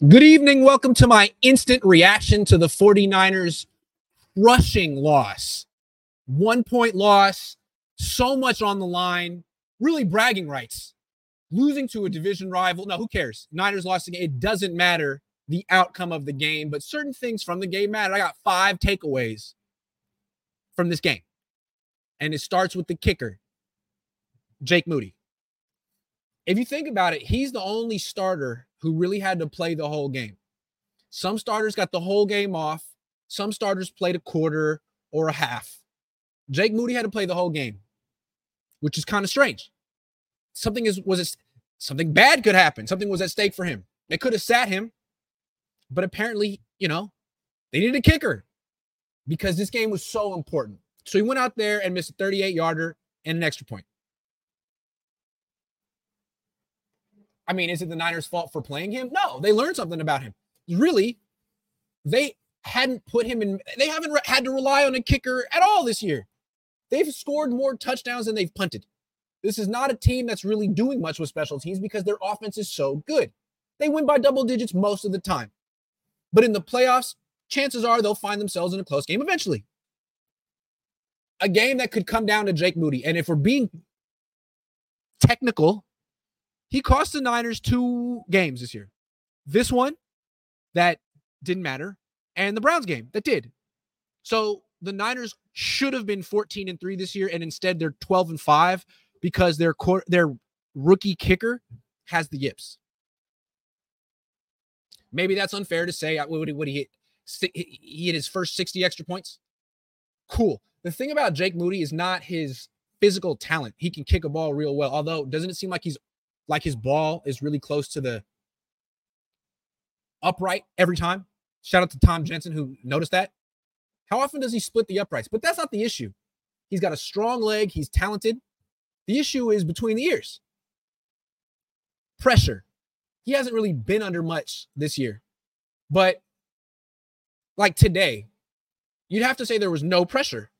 Good evening. Welcome to my instant reaction to the 49ers rushing loss. One point loss, so much on the line, really bragging rights. Losing to a division rival. No, who cares? Niners lost again. It doesn't matter the outcome of the game, but certain things from the game matter. I got five takeaways from this game. And it starts with the kicker, Jake Moody. If you think about it, he's the only starter who really had to play the whole game. Some starters got the whole game off. Some starters played a quarter or a half. Jake Moody had to play the whole game, which is kind of strange. Something is was it, something bad could happen. Something was at stake for him. They could have sat him, but apparently, you know, they needed a kicker because this game was so important. So he went out there and missed a 38 yarder and an extra point. I mean, is it the Niners' fault for playing him? No, they learned something about him. Really, they hadn't put him in, they haven't re- had to rely on a kicker at all this year. They've scored more touchdowns than they've punted. This is not a team that's really doing much with special teams because their offense is so good. They win by double digits most of the time. But in the playoffs, chances are they'll find themselves in a close game eventually. A game that could come down to Jake Moody. And if we're being technical, he cost the Niners two games this year. This one that didn't matter, and the Browns game that did. So the Niners should have been 14 and 3 this year, and instead they're 12 and 5 because their their rookie kicker has the yips. Maybe that's unfair to say. What would he, what he hit? He hit his first 60 extra points. Cool. The thing about Jake Moody is not his physical talent. He can kick a ball real well. Although, doesn't it seem like he's like his ball is really close to the upright every time. Shout out to Tom Jensen who noticed that. How often does he split the uprights? But that's not the issue. He's got a strong leg, he's talented. The issue is between the ears. Pressure. He hasn't really been under much this year. But like today, you'd have to say there was no pressure.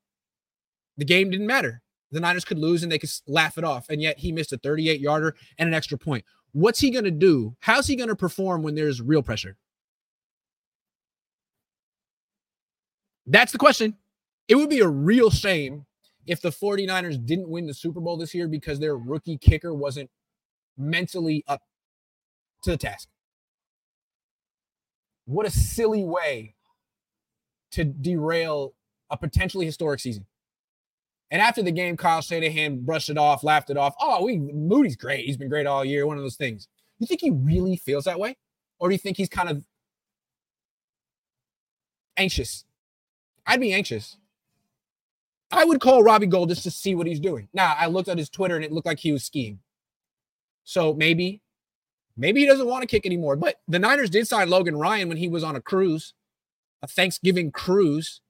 The game didn't matter the Niners could lose and they could laugh it off. And yet he missed a 38 yarder and an extra point. What's he going to do? How's he going to perform when there's real pressure? That's the question. It would be a real shame if the 49ers didn't win the Super Bowl this year because their rookie kicker wasn't mentally up to the task. What a silly way to derail a potentially historic season. And after the game, Kyle Shanahan brushed it off, laughed it off. Oh, we Moody's great. He's been great all year. One of those things. You think he really feels that way? Or do you think he's kind of anxious? I'd be anxious. I would call Robbie Gould just to see what he's doing. Now, I looked at his Twitter and it looked like he was skiing. So maybe, maybe he doesn't want to kick anymore. But the Niners did sign Logan Ryan when he was on a cruise, a Thanksgiving cruise.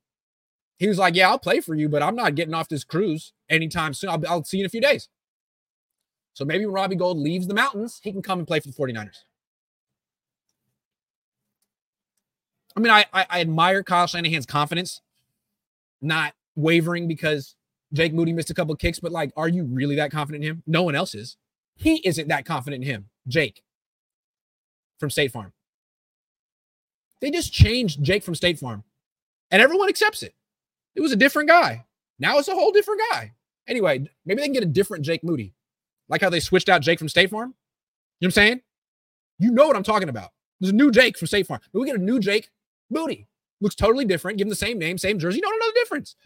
He was like, Yeah, I'll play for you, but I'm not getting off this cruise anytime soon. I'll, I'll see you in a few days. So maybe when Robbie Gould leaves the mountains, he can come and play for the 49ers. I mean, I, I, I admire Kyle Shanahan's confidence, not wavering because Jake Moody missed a couple kicks, but like, are you really that confident in him? No one else is. He isn't that confident in him, Jake from State Farm. They just changed Jake from State Farm, and everyone accepts it. It was a different guy. Now it's a whole different guy. Anyway, maybe they can get a different Jake Moody. Like how they switched out Jake from State Farm. You know what I'm saying? You know what I'm talking about. There's a new Jake from State Farm. But we get a new Jake Moody. Looks totally different. Give him the same name, same jersey. You don't know the difference.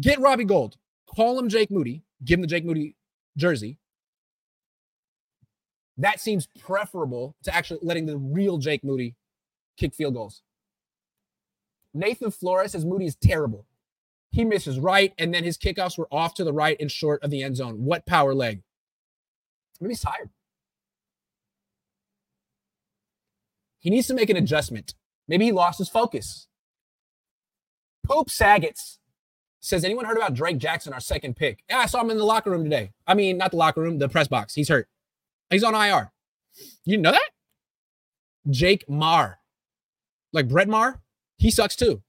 Get Robbie Gould. Call him Jake Moody. Give him the Jake Moody jersey. That seems preferable to actually letting the real Jake Moody kick field goals. Nathan Flores says Moody is terrible. He misses right, and then his kickoffs were off to the right and short of the end zone. What power leg? Maybe he's tired. He needs to make an adjustment. Maybe he lost his focus. Pope Saggets says, anyone heard about Drake Jackson, our second pick? Yeah, I saw him in the locker room today. I mean, not the locker room, the press box. He's hurt. He's on IR. You know that? Jake Marr. Like Brett Maher, he sucks too.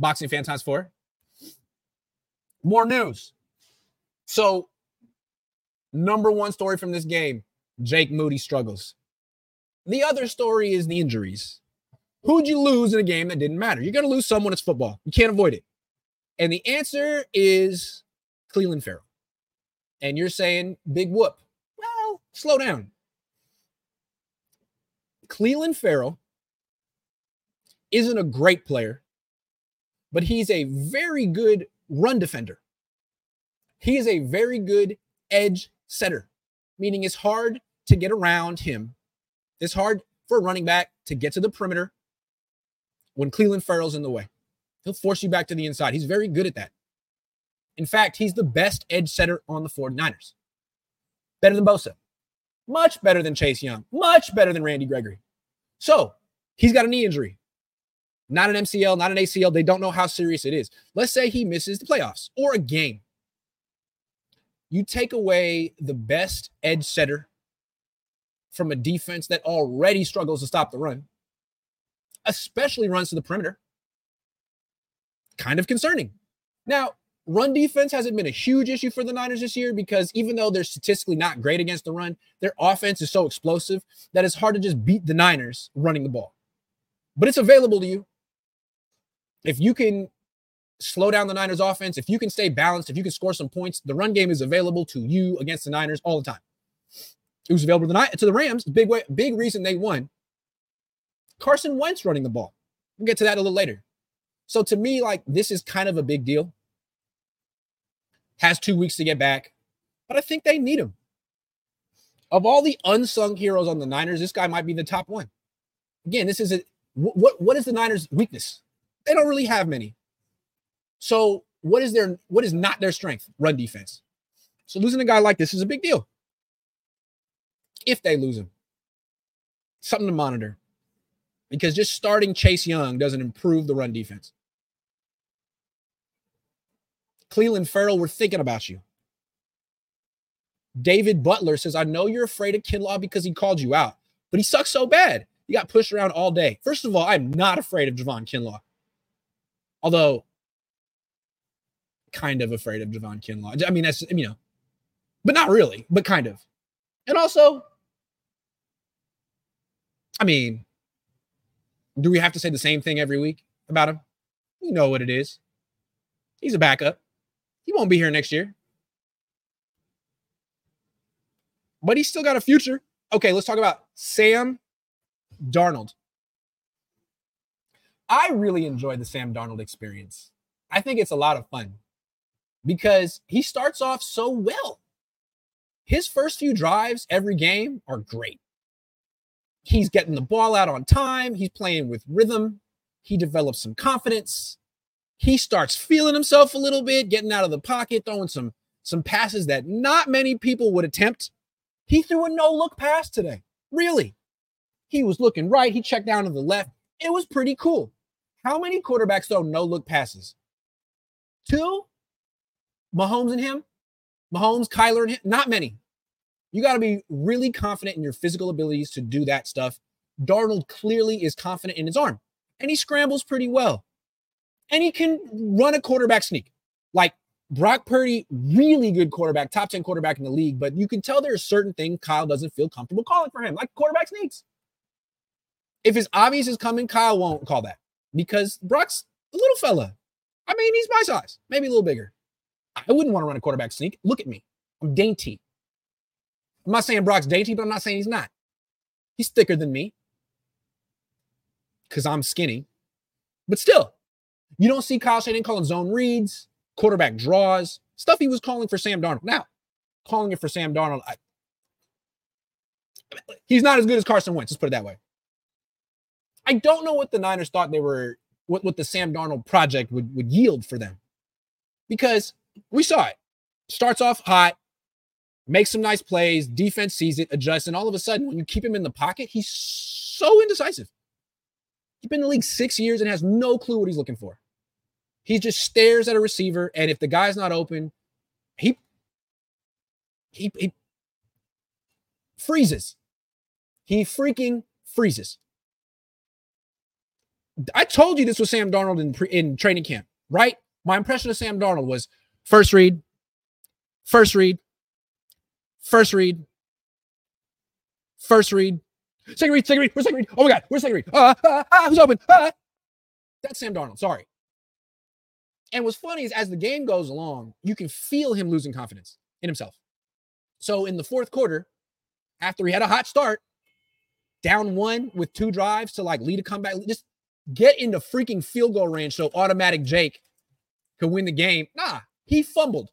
Boxing fan times four. More news. So, number one story from this game Jake Moody struggles. The other story is the injuries. Who'd you lose in a game that didn't matter? You're going to lose someone. It's football. You can't avoid it. And the answer is Clelin Ferrell. And you're saying, big whoop. Well, slow down. Clelin Ferrell isn't a great player, but he's a very good run defender. He is a very good edge setter, meaning it's hard to get around him. It's hard for a running back to get to the perimeter when Clelin Ferrell's in the way. He'll force you back to the inside. He's very good at that. In fact, he's the best edge setter on the 49ers. Better than Bosa. Much better than Chase Young. Much better than Randy Gregory. So he's got a knee injury. Not an MCL, not an ACL. They don't know how serious it is. Let's say he misses the playoffs or a game. You take away the best edge setter from a defense that already struggles to stop the run, especially runs to the perimeter. Kind of concerning. Now, run defense hasn't been a huge issue for the Niners this year because even though they're statistically not great against the run, their offense is so explosive that it's hard to just beat the Niners running the ball. But it's available to you. If you can slow down the Niners offense, if you can stay balanced, if you can score some points, the run game is available to you against the Niners all the time. It was available tonight to the Rams. Big way, big reason they won. Carson Wentz running the ball. We'll get to that a little later. So to me, like this is kind of a big deal. Has two weeks to get back, but I think they need him. Of all the unsung heroes on the Niners, this guy might be the top one. Again, this is a what what is the Niners' weakness? They don't really have many. So what is their what is not their strength? Run defense. So losing a guy like this is a big deal if they lose him. Something to monitor because just starting Chase Young doesn't improve the run defense. Clelin Ferrell, we're thinking about you. David Butler says, I know you're afraid of Kinlaw because he called you out, but he sucks so bad. He got pushed around all day. First of all, I'm not afraid of Javon Kinlaw. Although, kind of afraid of Javon Kinlaw. I mean, that's, you know, but not really, but kind of. And also, I mean, do we have to say the same thing every week about him? You know what it is. He's a backup. He won't be here next year. But he's still got a future. Okay, let's talk about Sam Darnold. I really enjoy the Sam Darnold experience. I think it's a lot of fun because he starts off so well. His first few drives every game are great. He's getting the ball out on time. He's playing with rhythm. He develops some confidence. He starts feeling himself a little bit, getting out of the pocket, throwing some some passes that not many people would attempt. He threw a no-look pass today. Really. He was looking right. He checked down to the left. It was pretty cool. How many quarterbacks throw no-look passes? Two? Mahomes and him? Mahomes, Kyler, and him? Not many. You got to be really confident in your physical abilities to do that stuff. Darnold clearly is confident in his arm and he scrambles pretty well. And he can run a quarterback sneak. Like Brock Purdy, really good quarterback, top 10 quarterback in the league, but you can tell there's certain things Kyle doesn't feel comfortable calling for him, like quarterback sneaks. If it's obvious is coming, Kyle won't call that because Brock's a little fella. I mean, he's my size, maybe a little bigger. I wouldn't want to run a quarterback sneak. Look at me. I'm dainty. I'm not saying Brock's dainty, but I'm not saying he's not. He's thicker than me because I'm skinny. But still, you don't see Kyle Shanahan calling zone reads, quarterback draws, stuff he was calling for Sam Darnold. Now, calling it for Sam Darnold, I, he's not as good as Carson Wentz. Let's put it that way. I don't know what the Niners thought they were, what, what the Sam Darnold project would, would yield for them because we saw it. Starts off hot, makes some nice plays, defense sees it, adjusts, and all of a sudden, when you keep him in the pocket, he's so indecisive. He's been in the league six years and has no clue what he's looking for. He just stares at a receiver, and if the guy's not open, he he, he freezes. He freaking freezes. I told you this was Sam Darnold in in training camp, right? My impression of Sam Darnold was first read, first read, first read, first read, Second read, second read, where's second read? Oh my God, where's second read? Uh, uh, uh, who's open? Uh. That's Sam Darnold. Sorry. And what's funny is as the game goes along, you can feel him losing confidence in himself. So in the fourth quarter, after he had a hot start, down one with two drives to like lead a comeback, just get into freaking field goal range so automatic Jake could win the game. Nah, he fumbled.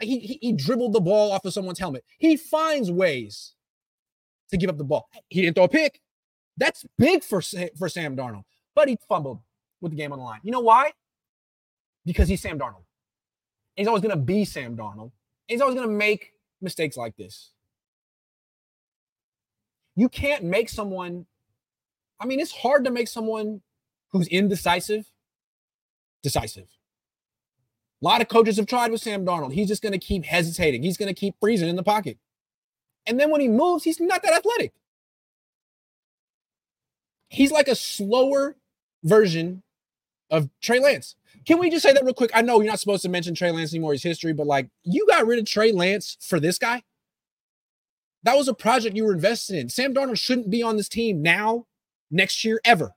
He, he, he dribbled the ball off of someone's helmet. He finds ways to give up the ball. He didn't throw a pick. That's big for, for Sam Darnold, but he fumbled with the game on the line. You know why? Because he's Sam Darnold. He's always going to be Sam Darnold. He's always going to make mistakes like this. You can't make someone, I mean, it's hard to make someone who's indecisive decisive. A lot of coaches have tried with Sam Darnold. He's just going to keep hesitating. He's going to keep freezing in the pocket. And then when he moves, he's not that athletic. He's like a slower version of Trey Lance. Can we just say that real quick? I know you're not supposed to mention Trey Lance anymore, his history, but like you got rid of Trey Lance for this guy. That was a project you were invested in. Sam Darnold shouldn't be on this team now, next year, ever,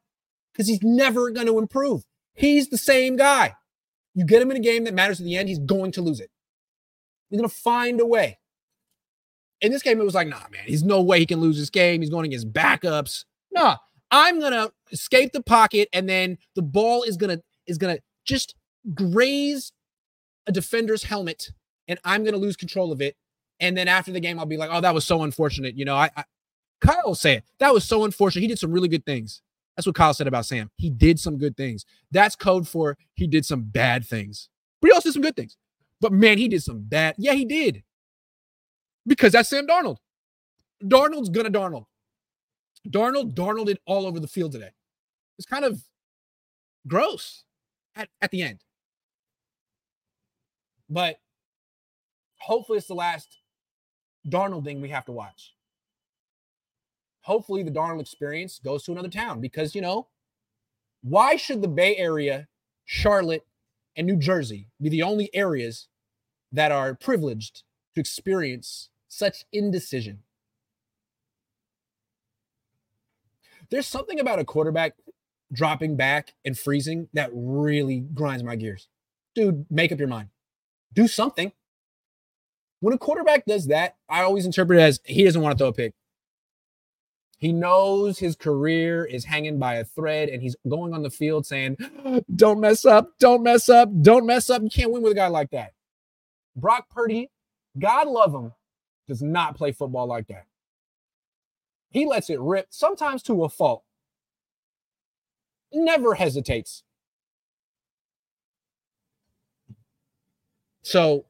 because he's never going to improve. He's the same guy. You get him in a game that matters at the end, he's going to lose it. He's going to find a way. In this game, it was like, nah, man, he's no way he can lose this game. He's going against backups. Nah, I'm gonna escape the pocket, and then the ball is gonna is gonna just graze a defender's helmet, and I'm gonna lose control of it. And then after the game, I'll be like, oh, that was so unfortunate. You know, I, I Kyle said. That was so unfortunate. He did some really good things. That's what Kyle said about Sam. He did some good things. That's code for he did some bad things. But he also did some good things. But man, he did some bad. Yeah, he did. Because that's Sam Darnold. Darnold's gonna Darnold. Darnold Darnold it all over the field today. It's kind of gross at, at the end. But hopefully it's the last Darnold thing we have to watch. Hopefully the Darnold experience goes to another town because, you know, why should the Bay Area, Charlotte, and New Jersey be the only areas that are privileged to experience such indecision? There's something about a quarterback dropping back and freezing that really grinds my gears. Dude, make up your mind. Do something. When a quarterback does that, I always interpret it as he doesn't want to throw a pick. He knows his career is hanging by a thread and he's going on the field saying, Don't mess up, don't mess up, don't mess up. You can't win with a guy like that. Brock Purdy, God love him, does not play football like that. He lets it rip, sometimes to a fault. Never hesitates. So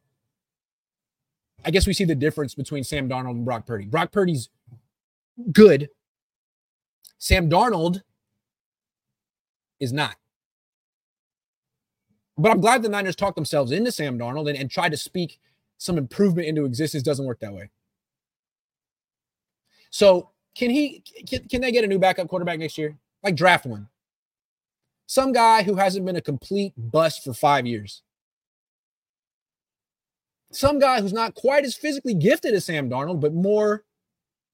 I guess we see the difference between Sam Darnold and Brock Purdy. Brock Purdy's good. Sam Darnold is not. But I'm glad the Niners talked themselves into Sam Darnold and, and tried to speak some improvement into existence. Doesn't work that way. So can he can, can they get a new backup quarterback next year? Like draft one. Some guy who hasn't been a complete bust for five years. Some guy who's not quite as physically gifted as Sam Darnold, but more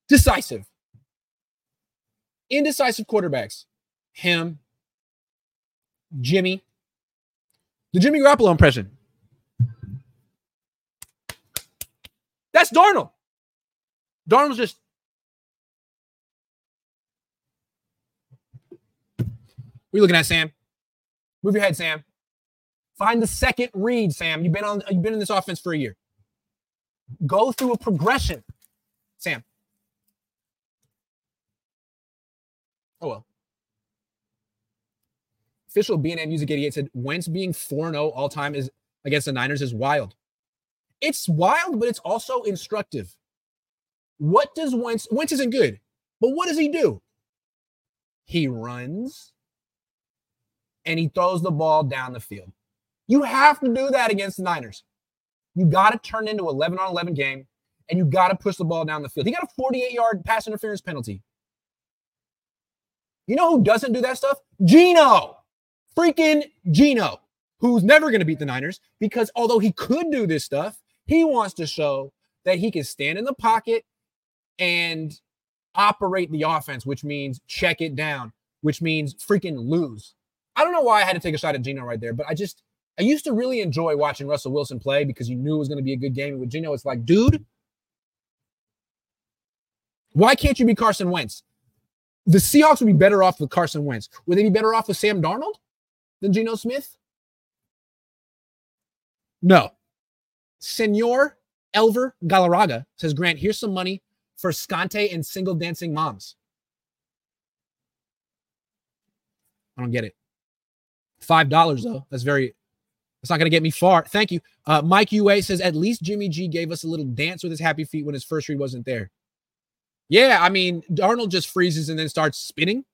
decisive. Indecisive quarterbacks. Him, Jimmy. The Jimmy Garoppolo impression. That's Darnold. Darnold's just What are you looking at, Sam? Move your head, Sam. Find the second read, Sam. You've been on you've been in this offense for a year. Go through a progression. Sam. Oh well. Official BNN Music 88 said Wentz being 4-0 all time is against the Niners is wild. It's wild, but it's also instructive. What does Wentz Wentz isn't good, but what does he do? He runs and he throws the ball down the field. You have to do that against the Niners. You got to turn into 11 on 11 game and you got to push the ball down the field. He got a 48 yard pass interference penalty. You know who doesn't do that stuff? Geno. Freaking Geno, who's never going to beat the Niners because although he could do this stuff, he wants to show that he can stand in the pocket and operate the offense, which means check it down, which means freaking lose. I don't know why I had to take a shot at Geno right there, but I just I used to really enjoy watching Russell Wilson play because you knew it was going to be a good game. With Geno, it's like, dude, why can't you be Carson Wentz? The Seahawks would be better off with Carson Wentz. Would they be better off with Sam Darnold than Geno Smith? No. Senor Elver Galarraga says, Grant, here's some money for Scante and single dancing moms. I don't get it. Five dollars though. That's very. That's not gonna get me far. Thank you. Uh, Mike UA says at least Jimmy G gave us a little dance with his happy feet when his first read wasn't there. Yeah, I mean Darnold just freezes and then starts spinning.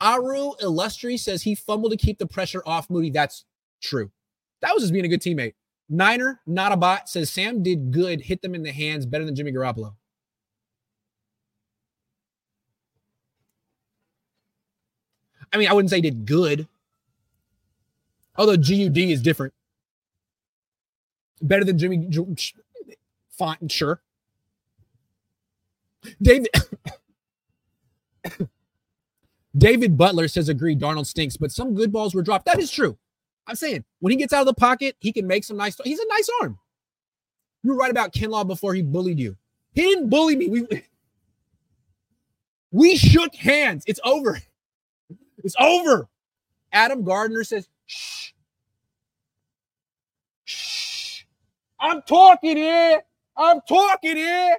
Aru Illustri says he fumbled to keep the pressure off Moody. That's true. That was just being a good teammate. Niner, not a bot, says Sam did good, hit them in the hands better than Jimmy Garoppolo. I mean, I wouldn't say did good. Although GUD is different. Better than Jimmy. Fine, sure. David. David Butler says, agree, Darnold stinks, but some good balls were dropped. That is true. I'm saying when he gets out of the pocket, he can make some nice. He's a nice arm. You were right about Kinlaw before he bullied you. He didn't bully me. We we shook hands. It's over. It's over. Adam Gardner says, shh. Shh. I'm talking here. I'm talking here.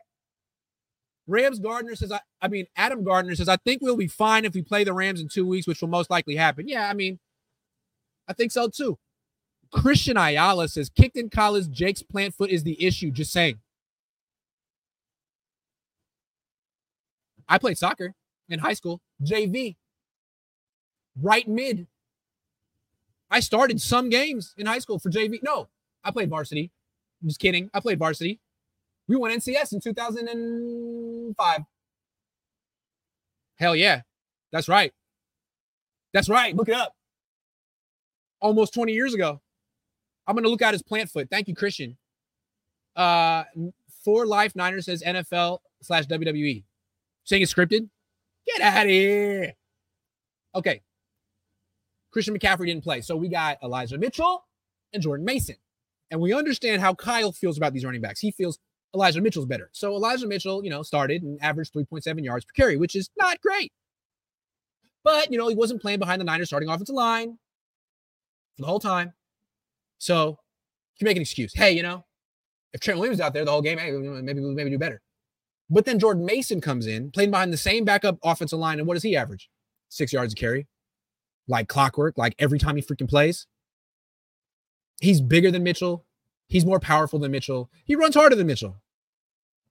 Rams Gardner says, I, I mean, Adam Gardner says, I think we'll be fine if we play the Rams in two weeks, which will most likely happen. Yeah, I mean, I think so too. Christian Ayala says, kicked in college, Jake's plant foot is the issue. Just saying. I played soccer in high school, JV, right mid. I started some games in high school for JV. No, I played varsity. I'm just kidding. I played varsity. We won NCS in 2005. Hell yeah. That's right. That's right. Look it up. Almost 20 years ago. I'm going to look at his plant foot. Thank you, Christian. Uh, For Life Niner says NFL slash WWE. Saying it's scripted? Get out of here. Okay. Christian McCaffrey didn't play. So we got Elijah Mitchell and Jordan Mason. And we understand how Kyle feels about these running backs. He feels Elijah Mitchell's better. So Elijah Mitchell, you know, started and averaged 3.7 yards per carry, which is not great. But, you know, he wasn't playing behind the Niners starting offensive line for the whole time. So you can make an excuse. Hey, you know, if Trent Williams out there the whole game, hey, maybe we maybe do better. But then Jordan Mason comes in, playing behind the same backup offensive line, and what does he average? Six yards a carry like clockwork, like every time he freaking plays. He's bigger than Mitchell. He's more powerful than Mitchell. He runs harder than Mitchell.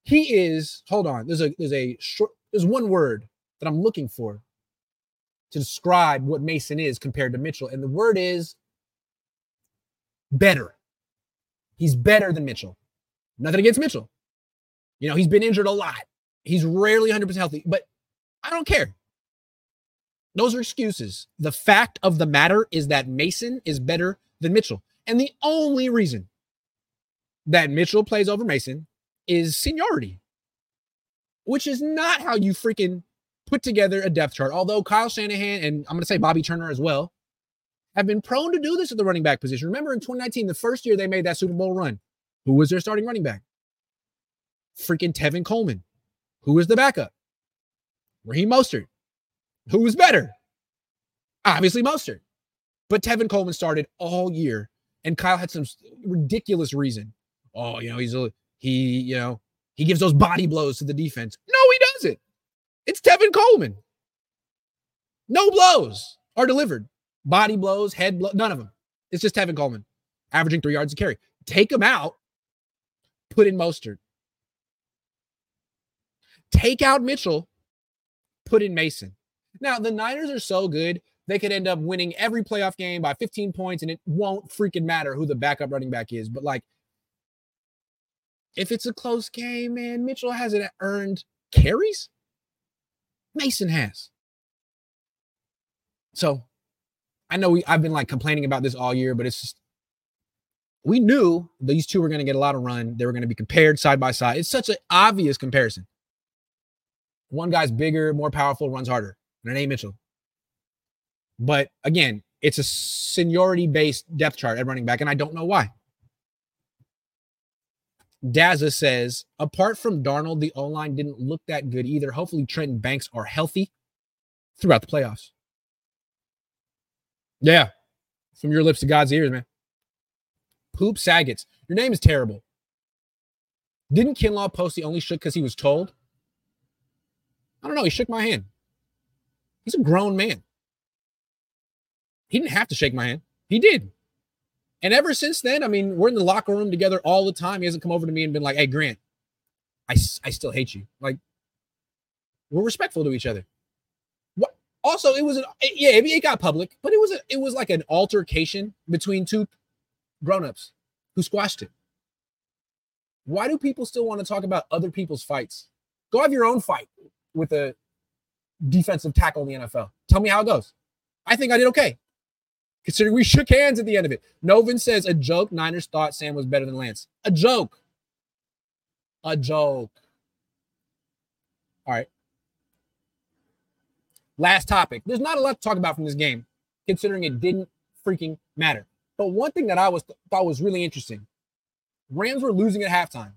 He is, hold on, there's a there's a short there's one word that I'm looking for to describe what Mason is compared to Mitchell. And the word is better. He's better than Mitchell. Nothing against Mitchell. You know, he's been injured a lot. He's rarely 100% healthy, but I don't care. Those are excuses. The fact of the matter is that Mason is better than Mitchell. And the only reason that Mitchell plays over Mason is seniority, which is not how you freaking put together a depth chart. Although Kyle Shanahan and I'm going to say Bobby Turner as well have been prone to do this at the running back position. Remember in 2019, the first year they made that Super Bowl run, who was their starting running back? Freaking Tevin Coleman. Who was the backup? Raheem Mostert. Who was better? Obviously, Mostert. But Tevin Coleman started all year, and Kyle had some ridiculous reason. Oh, you know, he's a he, you know, he gives those body blows to the defense. No, he doesn't. It's Tevin Coleman. No blows are delivered. Body blows, head blow, none of them. It's just Tevin Coleman, averaging three yards a carry. Take him out, put in Mostert. Take out Mitchell, put in Mason. Now, the Niners are so good, they could end up winning every playoff game by 15 points, and it won't freaking matter who the backup running back is. But like, if it's a close game, man, Mitchell hasn't earned carries. Mason has. So I know we I've been like complaining about this all year, but it's just we knew these two were going to get a lot of run. They were going to be compared side by side. It's such an obvious comparison. One guy's bigger, more powerful, runs harder. And it ain't Mitchell. But again, it's a seniority based depth chart at running back, and I don't know why. Daza says, apart from Darnold, the O line didn't look that good either. Hopefully, Trent and Banks are healthy throughout the playoffs. Yeah, from your lips to God's ears, man. Poop Saggets, your name is terrible. Didn't Kinlaw post the only shook because he was told? I don't know. He shook my hand. He's a grown man. He didn't have to shake my hand. He did. And ever since then, I mean, we're in the locker room together all the time. He hasn't come over to me and been like, hey, Grant, I, I still hate you. Like, we're respectful to each other. What? Also, it was an yeah, it got public, but it was a, it was like an altercation between two grown-ups who squashed it. Why do people still want to talk about other people's fights? Go have your own fight with a defensive tackle in the NFL. Tell me how it goes. I think I did okay considering we shook hands at the end of it. Novin says a joke. Niners thought Sam was better than Lance. A joke. A joke. All right. Last topic. There's not a lot to talk about from this game, considering it didn't freaking matter. But one thing that I was thought was really interesting: Rams were losing at halftime.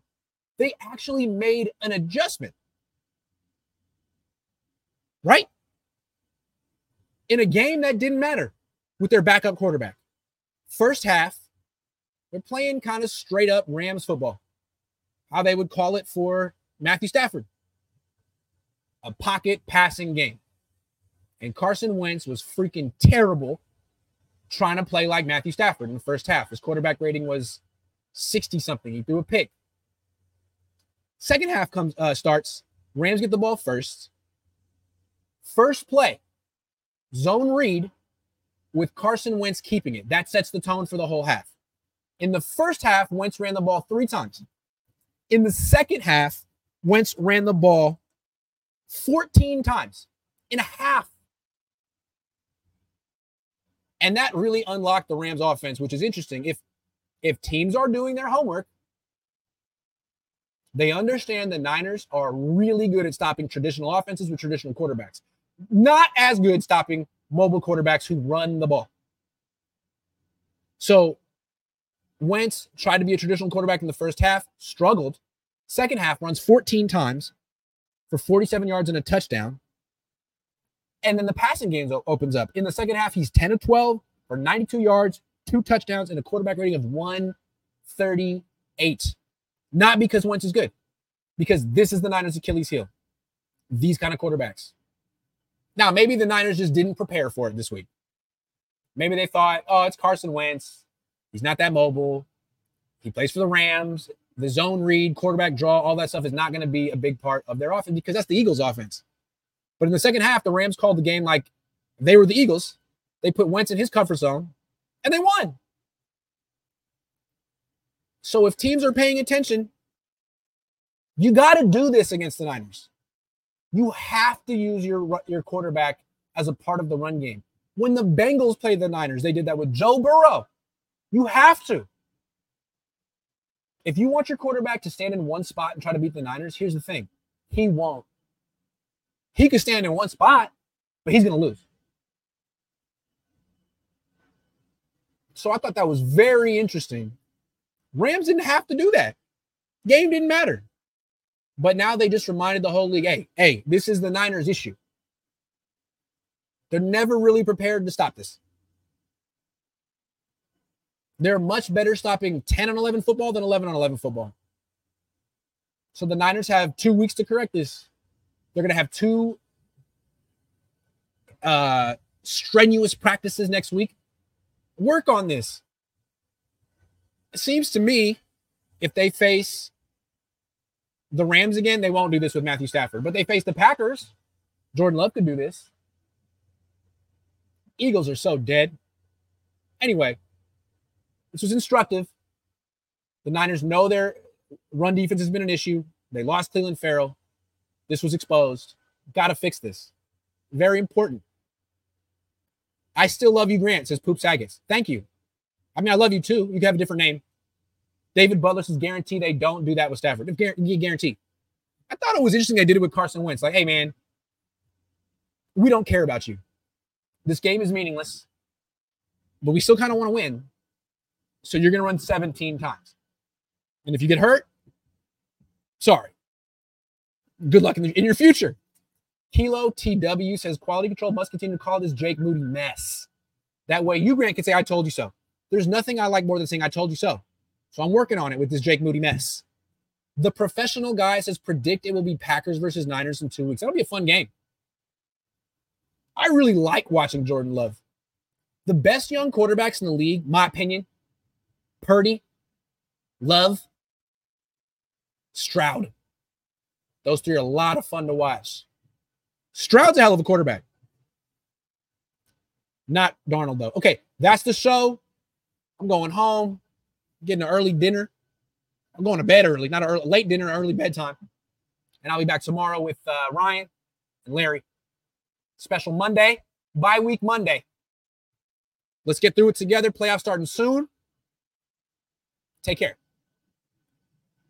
They actually made an adjustment, right? In a game that didn't matter with their backup quarterback. First half, they're playing kind of straight up Rams football, how they would call it for Matthew Stafford a pocket passing game. And Carson Wentz was freaking terrible trying to play like Matthew Stafford in the first half. His quarterback rating was 60 something. He threw a pick. Second half comes uh, starts. Rams get the ball first. First play, zone read, with Carson Wentz keeping it. That sets the tone for the whole half. In the first half, Wentz ran the ball three times. In the second half, Wentz ran the ball 14 times in a half. And that really unlocked the Rams offense, which is interesting. If if teams are doing their homework, they understand the Niners are really good at stopping traditional offenses with traditional quarterbacks. Not as good stopping mobile quarterbacks who run the ball. So Wentz tried to be a traditional quarterback in the first half, struggled. Second half runs 14 times for 47 yards and a touchdown. And then the passing game opens up. In the second half, he's 10 of 12 for 92 yards, two touchdowns, and a quarterback rating of 138. Not because Wentz is good, because this is the Niners' Achilles heel. These kind of quarterbacks. Now, maybe the Niners just didn't prepare for it this week. Maybe they thought, oh, it's Carson Wentz. He's not that mobile. He plays for the Rams. The zone read, quarterback draw, all that stuff is not going to be a big part of their offense because that's the Eagles' offense. But in the second half, the Rams called the game like they were the Eagles. They put Wentz in his comfort zone and they won. So if teams are paying attention, you got to do this against the Niners. You have to use your your quarterback as a part of the run game. When the Bengals played the Niners, they did that with Joe Burrow. You have to. If you want your quarterback to stand in one spot and try to beat the Niners, here's the thing. He won't. He could stand in one spot, but he's going to lose. So I thought that was very interesting. Rams didn't have to do that. Game didn't matter. But now they just reminded the whole league, hey, hey, this is the Niners' issue. They're never really prepared to stop this. They're much better stopping 10 on 11 football than 11 on 11 football. So the Niners have two weeks to correct this. They're going to have two uh, strenuous practices next week. Work on this. It seems to me if they face the Rams again, they won't do this with Matthew Stafford, but they face the Packers. Jordan Love could do this. Eagles are so dead. Anyway, this was instructive. The Niners know their run defense has been an issue. They lost Clelin Ferrell. This was exposed. Got to fix this. Very important. I still love you, Grant, says Poop Saggets. Thank you. I mean, I love you too. You can have a different name. David Butler says guarantee they don't do that with Stafford. You Guarantee. I thought it was interesting they did it with Carson Wentz. Like, hey man, we don't care about you. This game is meaningless, but we still kind of want to win. So you're going to run 17 times. And if you get hurt, sorry. Good luck in, the, in your future. Kilo TW says quality control must continue to call this Jake Moody mess. That way you, Grant, can say, I told you so. There's nothing I like more than saying, I told you so. So I'm working on it with this Jake Moody mess. The professional guy says predict it will be Packers versus Niners in two weeks. That'll be a fun game. I really like watching Jordan Love. The best young quarterbacks in the league, my opinion, Purdy, Love, Stroud. Those three are a lot of fun to watch. Stroud's a hell of a quarterback. Not Darnold, though. Okay, that's the show. I'm going home, getting an early dinner. I'm going to bed early, not a early, late dinner, early bedtime. And I'll be back tomorrow with uh, Ryan and Larry. Special Monday, bye week Monday. Let's get through it together. Playoff starting soon. Take care.